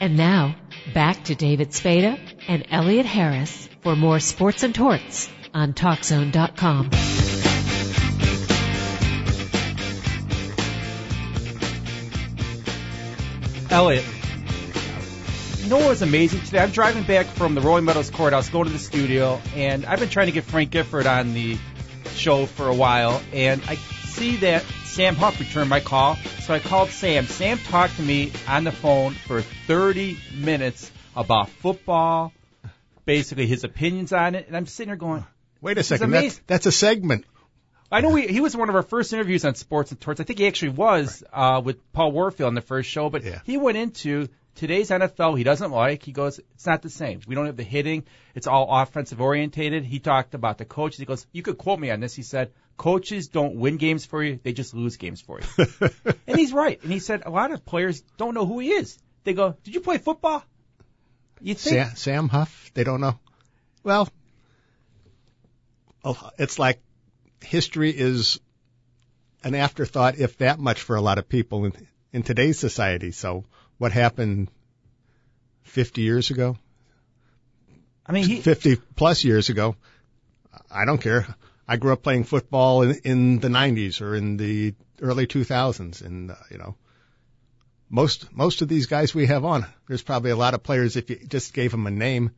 And now, back to David Spada and Elliot Harris for more sports and torts on TalkZone.com. Elliot, you know what was amazing today? I'm driving back from the Rolling Meadows Courthouse, going to the studio, and I've been trying to get Frank Gifford on the show for a while, and I see that Sam Huff returned my call, so I called Sam. Sam talked to me on the phone for 30 minutes about football, basically his opinions on it, and I'm sitting there going, Wait a second, that's, that's a segment. I know we, he was one of our first interviews on Sports and Torts. I think he actually was uh, with Paul Warfield on the first show, but Yeah. he went into today's NFL he doesn't like. He goes, it's not the same. We don't have the hitting. It's all offensive orientated. He talked about the coaches. He goes, you could quote me on this. He said, coaches don't win games for you. They just lose games for you. and he's right. And he said a lot of players don't know who he is. They go, did you play football? You think? Sam, Sam Huff, they don't know. Well, oh, it's like history is an afterthought, if that much, for a lot of people in, in today's society. So, what happened 50 years ago, I mean, he, 50 plus years ago, I don't care. I grew up playing football in, in the 90s or in the early 2000s, and uh, you know, most most of these guys we have on, there's probably a lot of players. If you just gave them a name,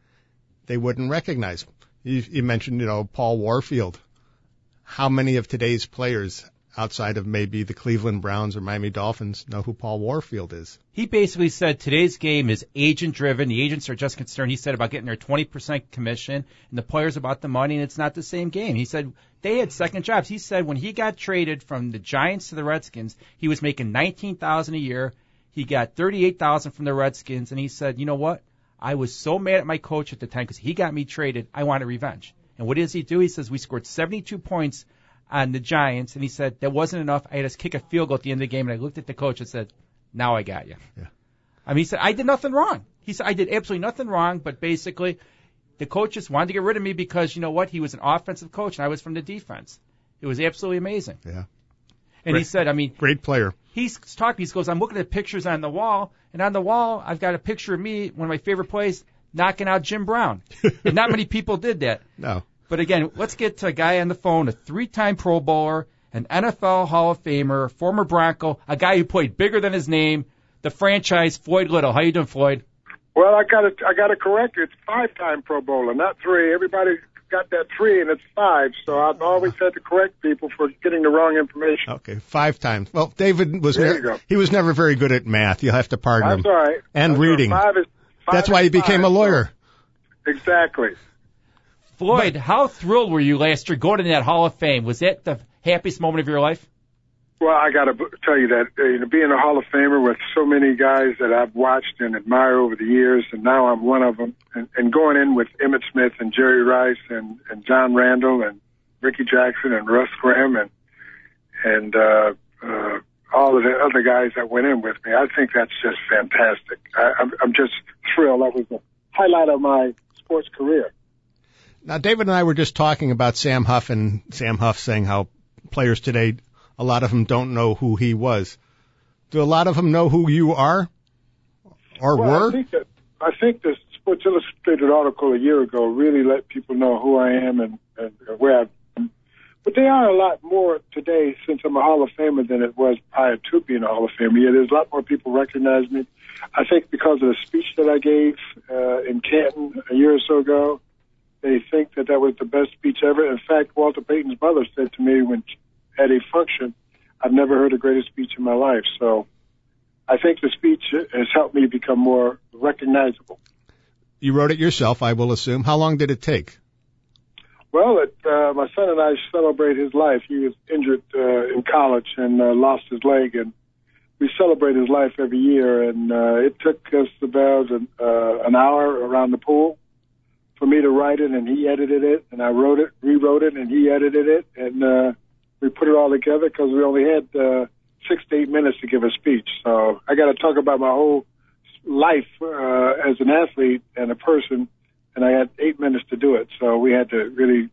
they wouldn't recognize. You, you mentioned, you know, Paul Warfield. How many of today's players, outside of maybe the Cleveland Browns or Miami Dolphins, know who Paul Warfield is? he basically said today's game is agent driven. The agents are just concerned. He said about getting their 20% commission and the players about the money and it's not the same game. He said they had second jobs. He said when he got traded from the Giants to the Redskins, he was making 19,000 a year. He got 38,000 from the Redskins and he said, "You know what? I was so mad at my coach at the time because he got me traded. I wanted revenge." And what does he do? He says we scored 72 points on the Giants and he said that wasn't enough. I had to kick a field goal at the end of the game and I looked at the coach and said, "Now I got you." Yeah. I mean, he said, I did nothing wrong. He said, I did absolutely nothing wrong, but basically, the coach just wanted to get rid of me because, you know what, he was an offensive coach and I was from the defense. It was absolutely amazing. Yeah, And he said, I mean, great player. he's talking, he goes, I'm looking at pictures on the wall, and on the wall, I've got a picture of me, one of my favorite plays, knocking out Jim Brown. and not many people did that. No, But again, let's get to a guy on the phone, a three-time Pro Bowler, an NFL Hall of Famer, former Bronco, a guy who played bigger than his name, the franchise, Floyd Little. How you doing, Floyd? Well, I got to I got to correct you. It's five-time Pro Bowler, not three. Everybody got that three, and it's five. So I've always had to correct people for getting the wrong information. okay, five times. Well, David was There never, you go. he was never very good at math. You'll have to pardon That's him. all right. And That's reading. Five is, five That's why he is became a lawyer. so- Exactly. Floyd, how thrilled were you last year going to that Hall of Fame? Was that the happiest moment of your life? Well, I got to tell you that uh, you know, being a Hall of Famer with so many guys that I've watched and admire over the years, and now I'm one of them, and, and going in with Emmitt Smith and Jerry Rice and, and John Randle and Rickey Jackson and Russ Grimm and and uh, uh, all of the other guys that went in with me, I think that's just fantastic. I, I'm, I'm just thrilled. That was the highlight of my sports career. Now, David and I were just talking about Sam Huff and Sam Huff saying how players today, a lot of them don't know who he was. Do a lot of them know who you are or Well, I were? think that I think the Sports Illustrated article a year ago really let people know who I am and, and where I've been. But they are a lot more today since I'm a Hall of Famer than it was prior to being a Hall of Famer. Yeah, there's a lot more people recognize me. I think because of the speech that I gave uh, in Canton a year or so ago, they think that that was the best speech ever. In fact, Walter Payton's mother said to me when at a function, "I've never heard a greater speech in my life." So I think the speech has helped me become more recognizable. You wrote it yourself, I will assume. How long did it take? Well, it, uh, my son and I celebrate his life. He was injured uh, in college and uh, lost his leg, and we celebrate his life every year. And uh, it took us about an, uh, an hour around the pool for me to write it, and he edited it, and I wrote it, rewrote it, and he edited it, and uh, we put it all together because we only had uh, six to eight minutes to give a speech. So I got to talk about my whole life uh, as an athlete and a person, and I had eight minutes to do it. So we had to really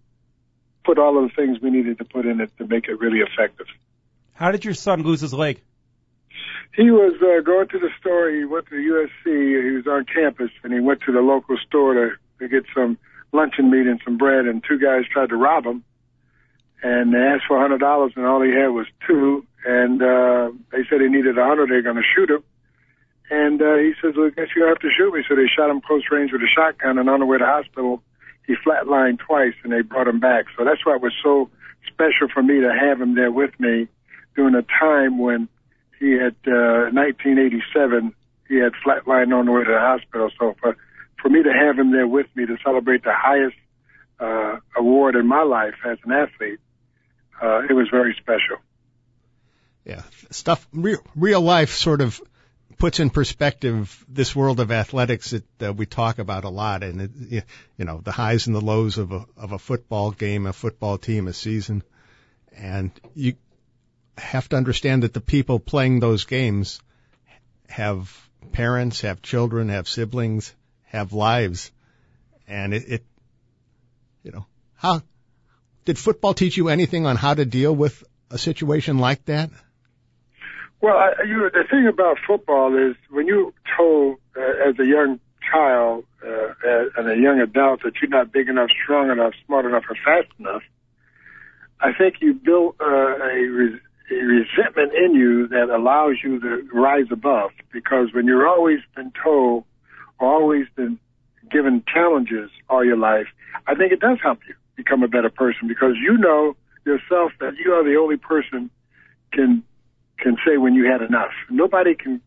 put all of the things we needed to put in it to make it really effective. How did your son lose his leg? He was uh, going to the store. He went to USC. He was on campus, and he went to the local store to, to get some luncheon meat and some bread. And two guys tried to rob him, and they asked for a hundred dollars, and all he had was two. And uh, they said he needed a hundred. They're going to shoot him. And uh, he says, "Well, guess you have to shoot me." So they shot him close range with a shotgun, and on the way to hospital, he flatlined twice, and they brought him back. So that's why it was so special for me to have him there with me during a time when he had uh, 1987. He had flatlined on the way to the hospital. So for for me to have him there with me to celebrate the highest uh, award in my life as an athlete, uh, it was very special. Yeah, stuff real, real life sort of puts in perspective this world of athletics that uh, we talk about a lot, and it, you know the highs and the lows of a of a football game, a football team, a season, and you have to understand that the people playing those games have parents, have children, have siblings, have lives, and it, it you know how did football teach you anything on how to deal with a situation like that? Well, I, you, know, the thing about football is when you told uh, as a young child uh, and a young adult that you're not big enough, strong enough, smart enough, or fast enough, I think you build uh, a, res- a resentment in you that allows you to rise above. Because when you're always been told, always been given challenges all your life, I think it does help you become a better person because you know yourself that you are the only person can can say when you had enough. Nobody can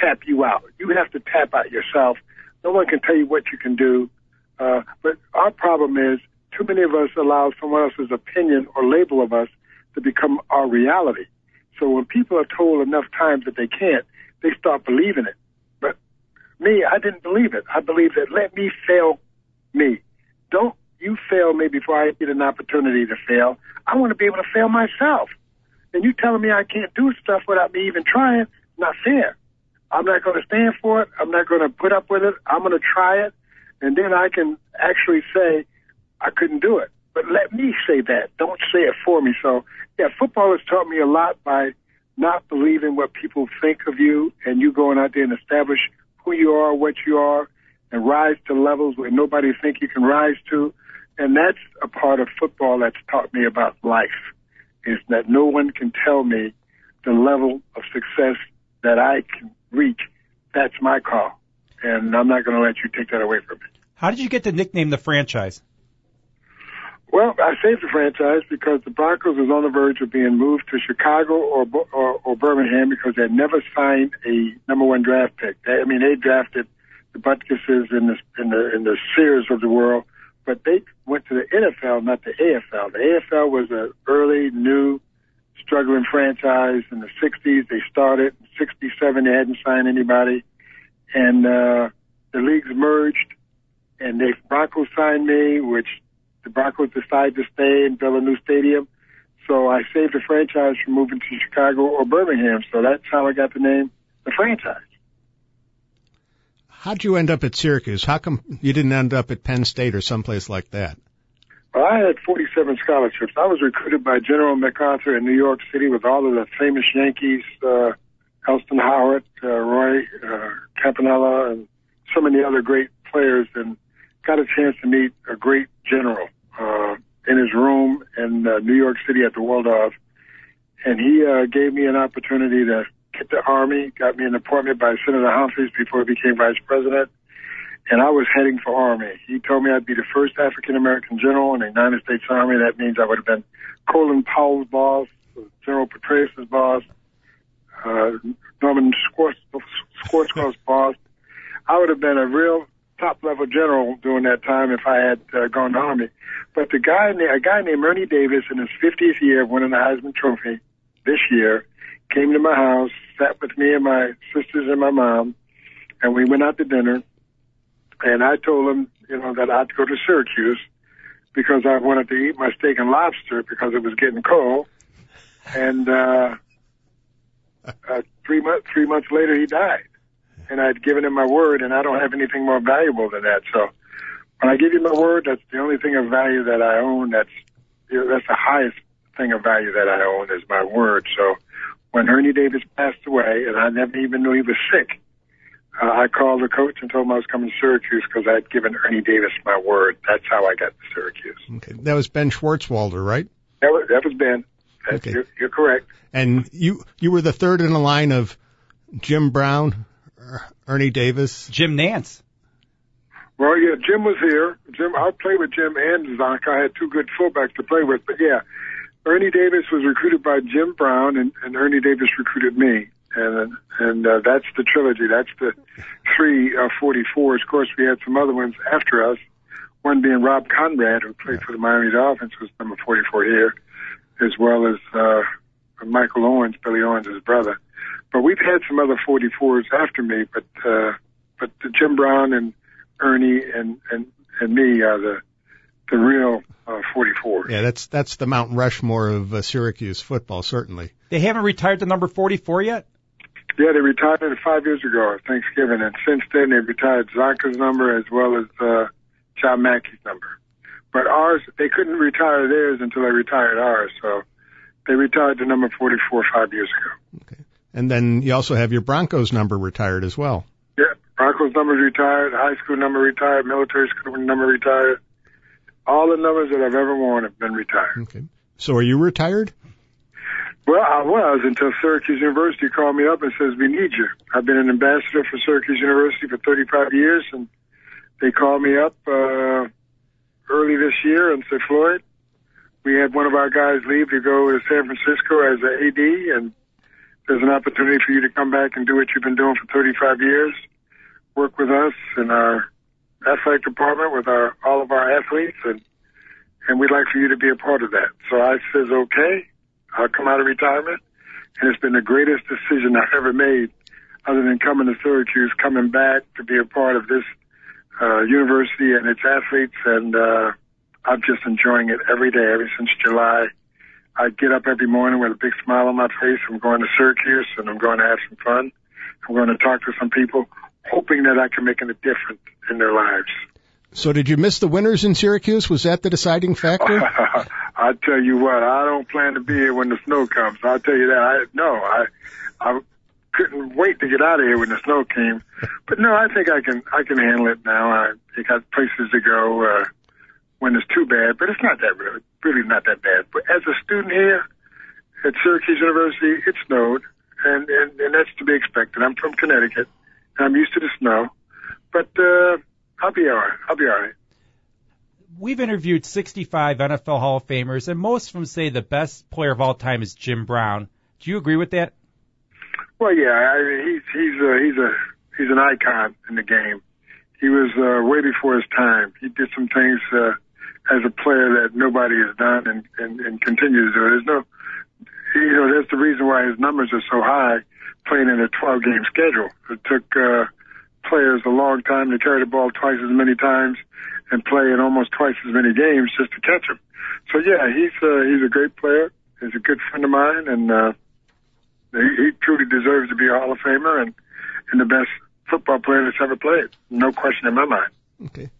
tap you out. You have to tap out yourself. No one can tell you what you can do. Uh, but our problem is too many of us allow someone else's opinion or label of us to become our reality. So when people are told enough times that they can't, they start believing it. Me, I didn't believe it. I believed that let me fail me. Don't you fail me before I get an opportunity to fail. I want to be able to fail myself. And you telling me I can't do stuff without me even trying, not fair. I'm not going to stand for it. I'm not going to put up with it. I'm going to try it. And then I can actually say I couldn't do it. But let me say that. Don't say it for me. So, yeah, football has taught me a lot by not believing what people think of you and you going out there and establish who you are, what you are, and rise to levels where nobody think you can rise to. And that's a part of football that's taught me about life is that no one can tell me the level of success that I can reach. That's my call. And I'm not going to let you take that away from me. How did you get the nickname the franchise? Well, I saved the franchise because the Broncos was on the verge of being moved to Chicago or or, or Birmingham because they never signed a number one draft pick. They, I mean, they drafted the Butkusses and the in the in the Sayers of the world, but they went to the NFL, not the AFL. The AFL was an early, new, struggling franchise in the 60s. They started in 67. They hadn't signed anybody. And, uh, the leagues merged and the Broncos signed me, which the Broncos decided to stay and build a new stadium. So I saved the franchise from moving to Chicago or Birmingham. So that's how I got the name, the franchise. How'd you end up at Syracuse? How come you didn't end up at Penn State or someplace like that? Well, I had 47 scholarships. I was recruited by General MacArthur in New York City with all of the famous Yankees, uh, Elston Howard, uh, Roy, uh, Campanella, and so many other great players, and got a chance to meet a great general uh, in his room in uh, New York City at the Waldorf. And he uh, gave me an opportunity to hit the Army, got me an appointment by Senator Humphreys before he became vice president, and I was heading for Army. He told me I'd be the first African American general in the United States Army. That means I would have been Colin Powell's boss, General Petraeus' boss, uh, Norman Schwarzkopf's boss. I would have been a real top level general during that time if I had uh, gone to Army. But the guy, a guy named Ernie Davis, in his 50th year winning the Heisman Trophy this year, came to my house, sat with me and my sisters and my mom, and we went out to dinner. And I told him, you know, that I'd go to Syracuse because I wanted to eat my steak and lobster because it was getting cold. And uh, uh, three months three months later, he died, and I'd given him my word, and I don't have anything more valuable than that. So when I give you my word, that's the only thing of value that I own. That's you know, that's the highest thing of value that I own is my word. So when Ernie Davis passed away, and I never even knew he was sick. Uh, I called the coach and told him I was coming to Syracuse because I had given Ernie Davis my word. That's how I got to Syracuse. Okay, that was Ben Schwartzwalder, right? That was that was Ben. That's, Okay. you're, you're correct. And you you were the third in the line of Jim Brown, Ernie Davis. Jim Nance. Well, yeah, Jim was here. Jim, I played with Jim and Zonk. I had two good fullbacks to play with. But yeah, Ernie Davis was recruited by Jim Brown, and, and Ernie Davis recruited me. And and uh, that's the trilogy. That's the three uh, 44s. Of course, we had some other ones after us. One being Rob Konrad, who played for the Miami Dolphins, was number 44 here, as well as uh, Michael Owens, Billy Owens' brother. But we've had some other 44s after me, but uh, but Jim Brown and Ernie and and and me are the the real uh, 44. Yeah, that's that's the Mount Rushmore of uh, Syracuse football, certainly. They haven't retired to number 44 yet? Yeah, they retired it five years ago, at Thanksgiving, and since then they retired Csonka's number as well as uh, John Mackey's number. But ours, they couldn't retire theirs until they retired ours, so they retired the number 44 five years ago. And then you also have your Broncos number retired as well. Yeah, Broncos number retired, high school number retired, military school number retired. All the numbers that I've ever worn have been retired. Okay. So are you retired? Well, I was until Syracuse University called me up and says, we need you. I've been an ambassador for Syracuse University for 35 years, and they called me up uh, early this year and said, Floyd, we had one of our guys leave to go to San Francisco as an AD, and there's an opportunity for you to come back and do what you've been doing for 35 years, work with us in our athletic department with our all of our athletes, and and we'd like for you to be a part of that. So I says, okay, I'll come out of retirement, and it's been the greatest decision I've ever made, other than coming to Syracuse, coming back to be a part of this uh, university and its athletes, and uh, I'm just enjoying it every day ever since July. I get up every morning with a big smile on my face. I'm going to Syracuse, and I'm going to have some fun. I'm going to talk to some people, hoping that I can make a difference in their lives. So did you miss the winners in Syracuse? Was that the deciding factor? I tell you what, I don't plan to be here when the snow comes. I'll tell you that. I no, I I couldn't wait to get out of here when the snow came. But no, I think I can I can handle it now. I, I got places to go uh, when it's too bad, but it's not that really really not that bad. But as a student here at Syracuse University, it snowed, and and, and that's to be expected. I'm from Connecticut, and I'm used to the snow, but uh, I'll be all right. I'll be all right. We've interviewed 65 NFL Hall of Famers, and most of them say the best player of all time is Jim Brown. Do you agree with that? Well, yeah, I, he's he's a, he's a he's an icon in the game. He was uh, way before his time. He did some things uh, as a player that nobody has done, and, and and continues to do. There's no, you know, that's the reason why his numbers are so high, playing in a 12 game schedule. It took uh, players a long time to carry the ball twice as many times and play in almost twice as many games just to catch him. So yeah, he's uh, he's a great player. He's a good friend of mine, and uh, he, he truly deserves to be a Hall of Famer and and the best football player that's ever played. No question in my mind. Okay.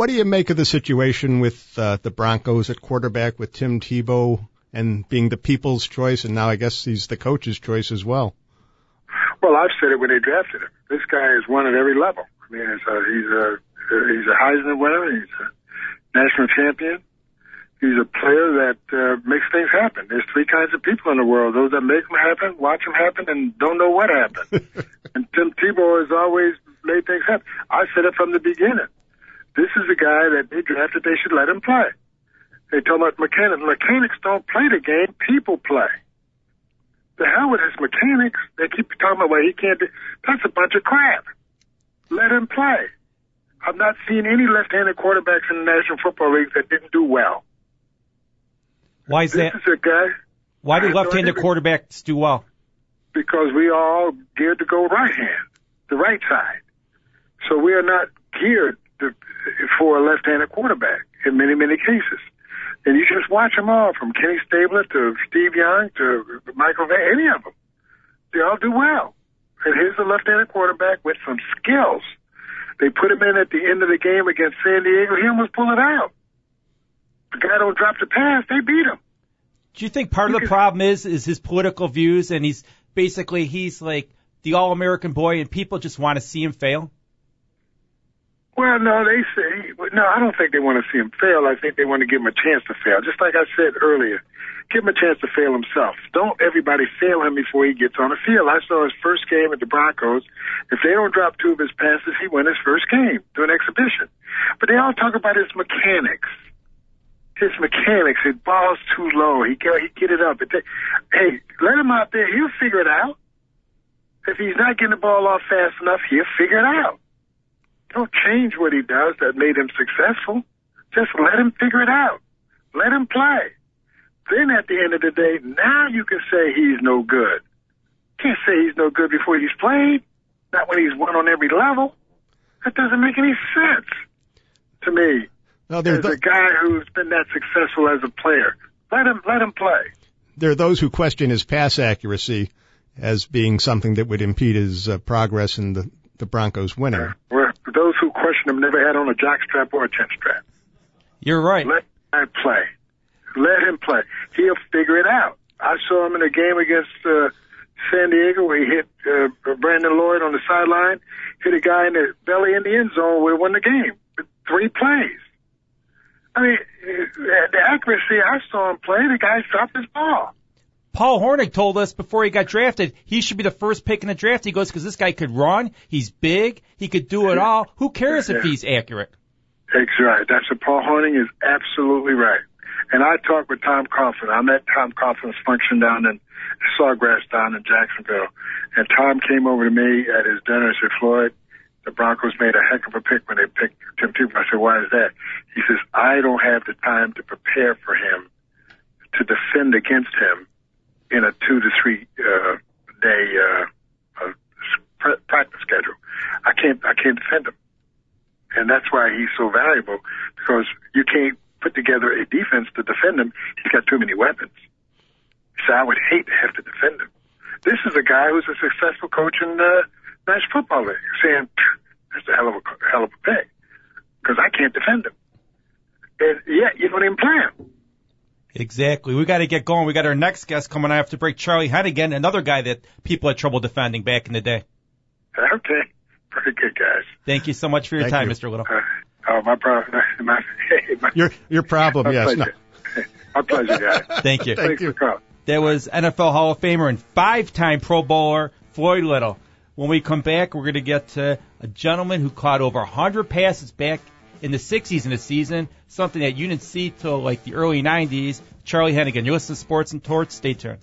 What do you make of the situation with uh, the Broncos at quarterback with Tim Tebow and being the people's choice, and now I guess he's the coach's choice as well? Well, I've said it when they drafted him. This guy is one at every level. I mean, it's a, he's a he's a Heisman winner. He's a national champion. He's a player that uh, makes things happen. There's three kinds of people in the world: those that make them happen, watch them happen, and don't know what happened. and Tim Tebow has always made things happen. I said it from the beginning. This is a guy that they drafted. They should let him play. They talk about mechanics. Mechanics don't play the game. People play. The hell with his mechanics. They keep talking about well he can't. Do, that's a bunch of crap. Let him play. I've not seen any left-handed quarterbacks in the National Football League that didn't do well. Why is that? This that? is a guy Why do left-handed quarterbacks do well? because we are all geared to go right hand, the right side. So we are not geared for a left-handed quarterback in many, many cases. And you just watch them all, from Kenny Stabler to Steve Young to Michael Van, any of them. They all do well. And here's a left-handed quarterback with some skills. They put him in at the end of the game against San Diego. He almost pulled it out. The guy don't drop the pass. They beat him. Do you think part of the problem is is his political views, and he's basically he's like the all-American boy, and people just want to see him fail? Well, no, they say no. I don't think they want to see him fail. I think they want to give him a chance to fail. Just like I said earlier, give him a chance to fail himself. Don't everybody fail him before he gets on the field. I saw his first game at the Broncos. If they don't drop two of his passes, he won his first game to an exhibition. But they all talk about his mechanics. His mechanics, his ball's too low. He get he get it up. It take, hey, let him out there. He'll figure it out. If he's not getting the ball off fast enough, he'll figure it out. Don't change what he does that made him successful. Just let him figure it out. Let him play. Then at the end of the day, now you can say he's no good. Can't say he's no good before he's played. Not when he's won on every level. That doesn't make any sense to me. No, there, As a guy who's been that successful as a player, let him let him play. there are those who question his pass accuracy as being something that would impede his uh, progress in the, the Broncos winning. Those who question him never had on a jock strap or a chin strap. You're right. Let him play. Let him play. He'll figure it out. I saw him in a game against uh, San Diego where he hit uh, Brandon Lloyd on the sideline, hit a guy in the belly in the end zone where he won the game. Three plays. I mean, the accuracy I saw him play, the guy dropped his ball. Paul Hornung told us before he got drafted he should be the first pick in the draft. He goes because this guy could run, he's big, he could do it all. Who cares if he's accurate? That's right. That's what Paul Hornung is absolutely right. And I talked with Tom Coughlin. I'm at Tom Coughlin's function down in Sawgrass down in Jacksonville. And Tom came over to me at his dinner and said, Floyd, the Broncos made a heck of a pick when they picked Tim Tebow. I said, why is that? He says, I don't have the time to prepare for him to defend against him in a two to three uh, day uh, uh, practice schedule. I can't I can't defend him, and that's why he's so valuable because you can't put together a defense to defend him. He's got too many weapons. So I would hate to have to defend him. This is a guy who's a successful coach in the National Football League, saying that's a hell of a hell of a pick because I can't defend him, and yet you don't even play him. Exactly. We got to get going. We got our next guest coming after break, Charlie Hennigan, another guy that people had trouble defending back in the day. Okay, pretty good guys. Thank you so much for your Thank time, you. Mr. Little. Uh, oh, my problem. My, my, Your your problem, my yes. No. My pleasure, guys. Thank you. Thank Thanks you. for calling. There was NFL Hall of Famer and five-time Pro Bowler Floyd Little. When we come back, we're going to get to a gentleman who caught over 100 passes back in the 60s in a season, something that you didn't see till like the early 90s. Charlie Hennigan. You're listening to Sports and Torts. Stay tuned.